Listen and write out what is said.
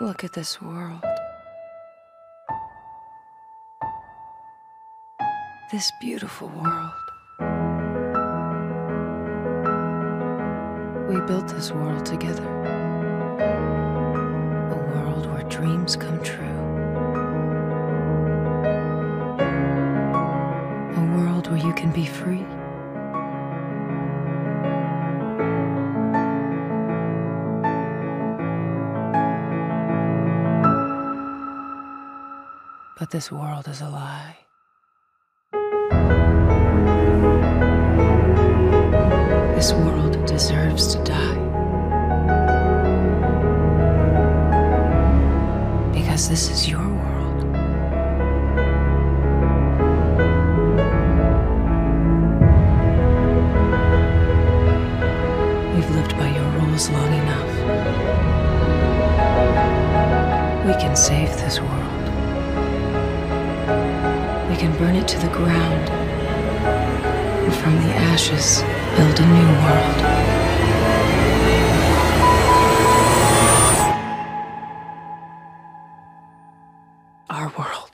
Look at this world. This beautiful world. We built this world together. A world where dreams come true. A world where you can be free. But this world is a lie. This world deserves to die. Because this is your world. We've lived by your rules long enough. We can save this world can burn it to the ground. And from the ashes, build a new world. Our world.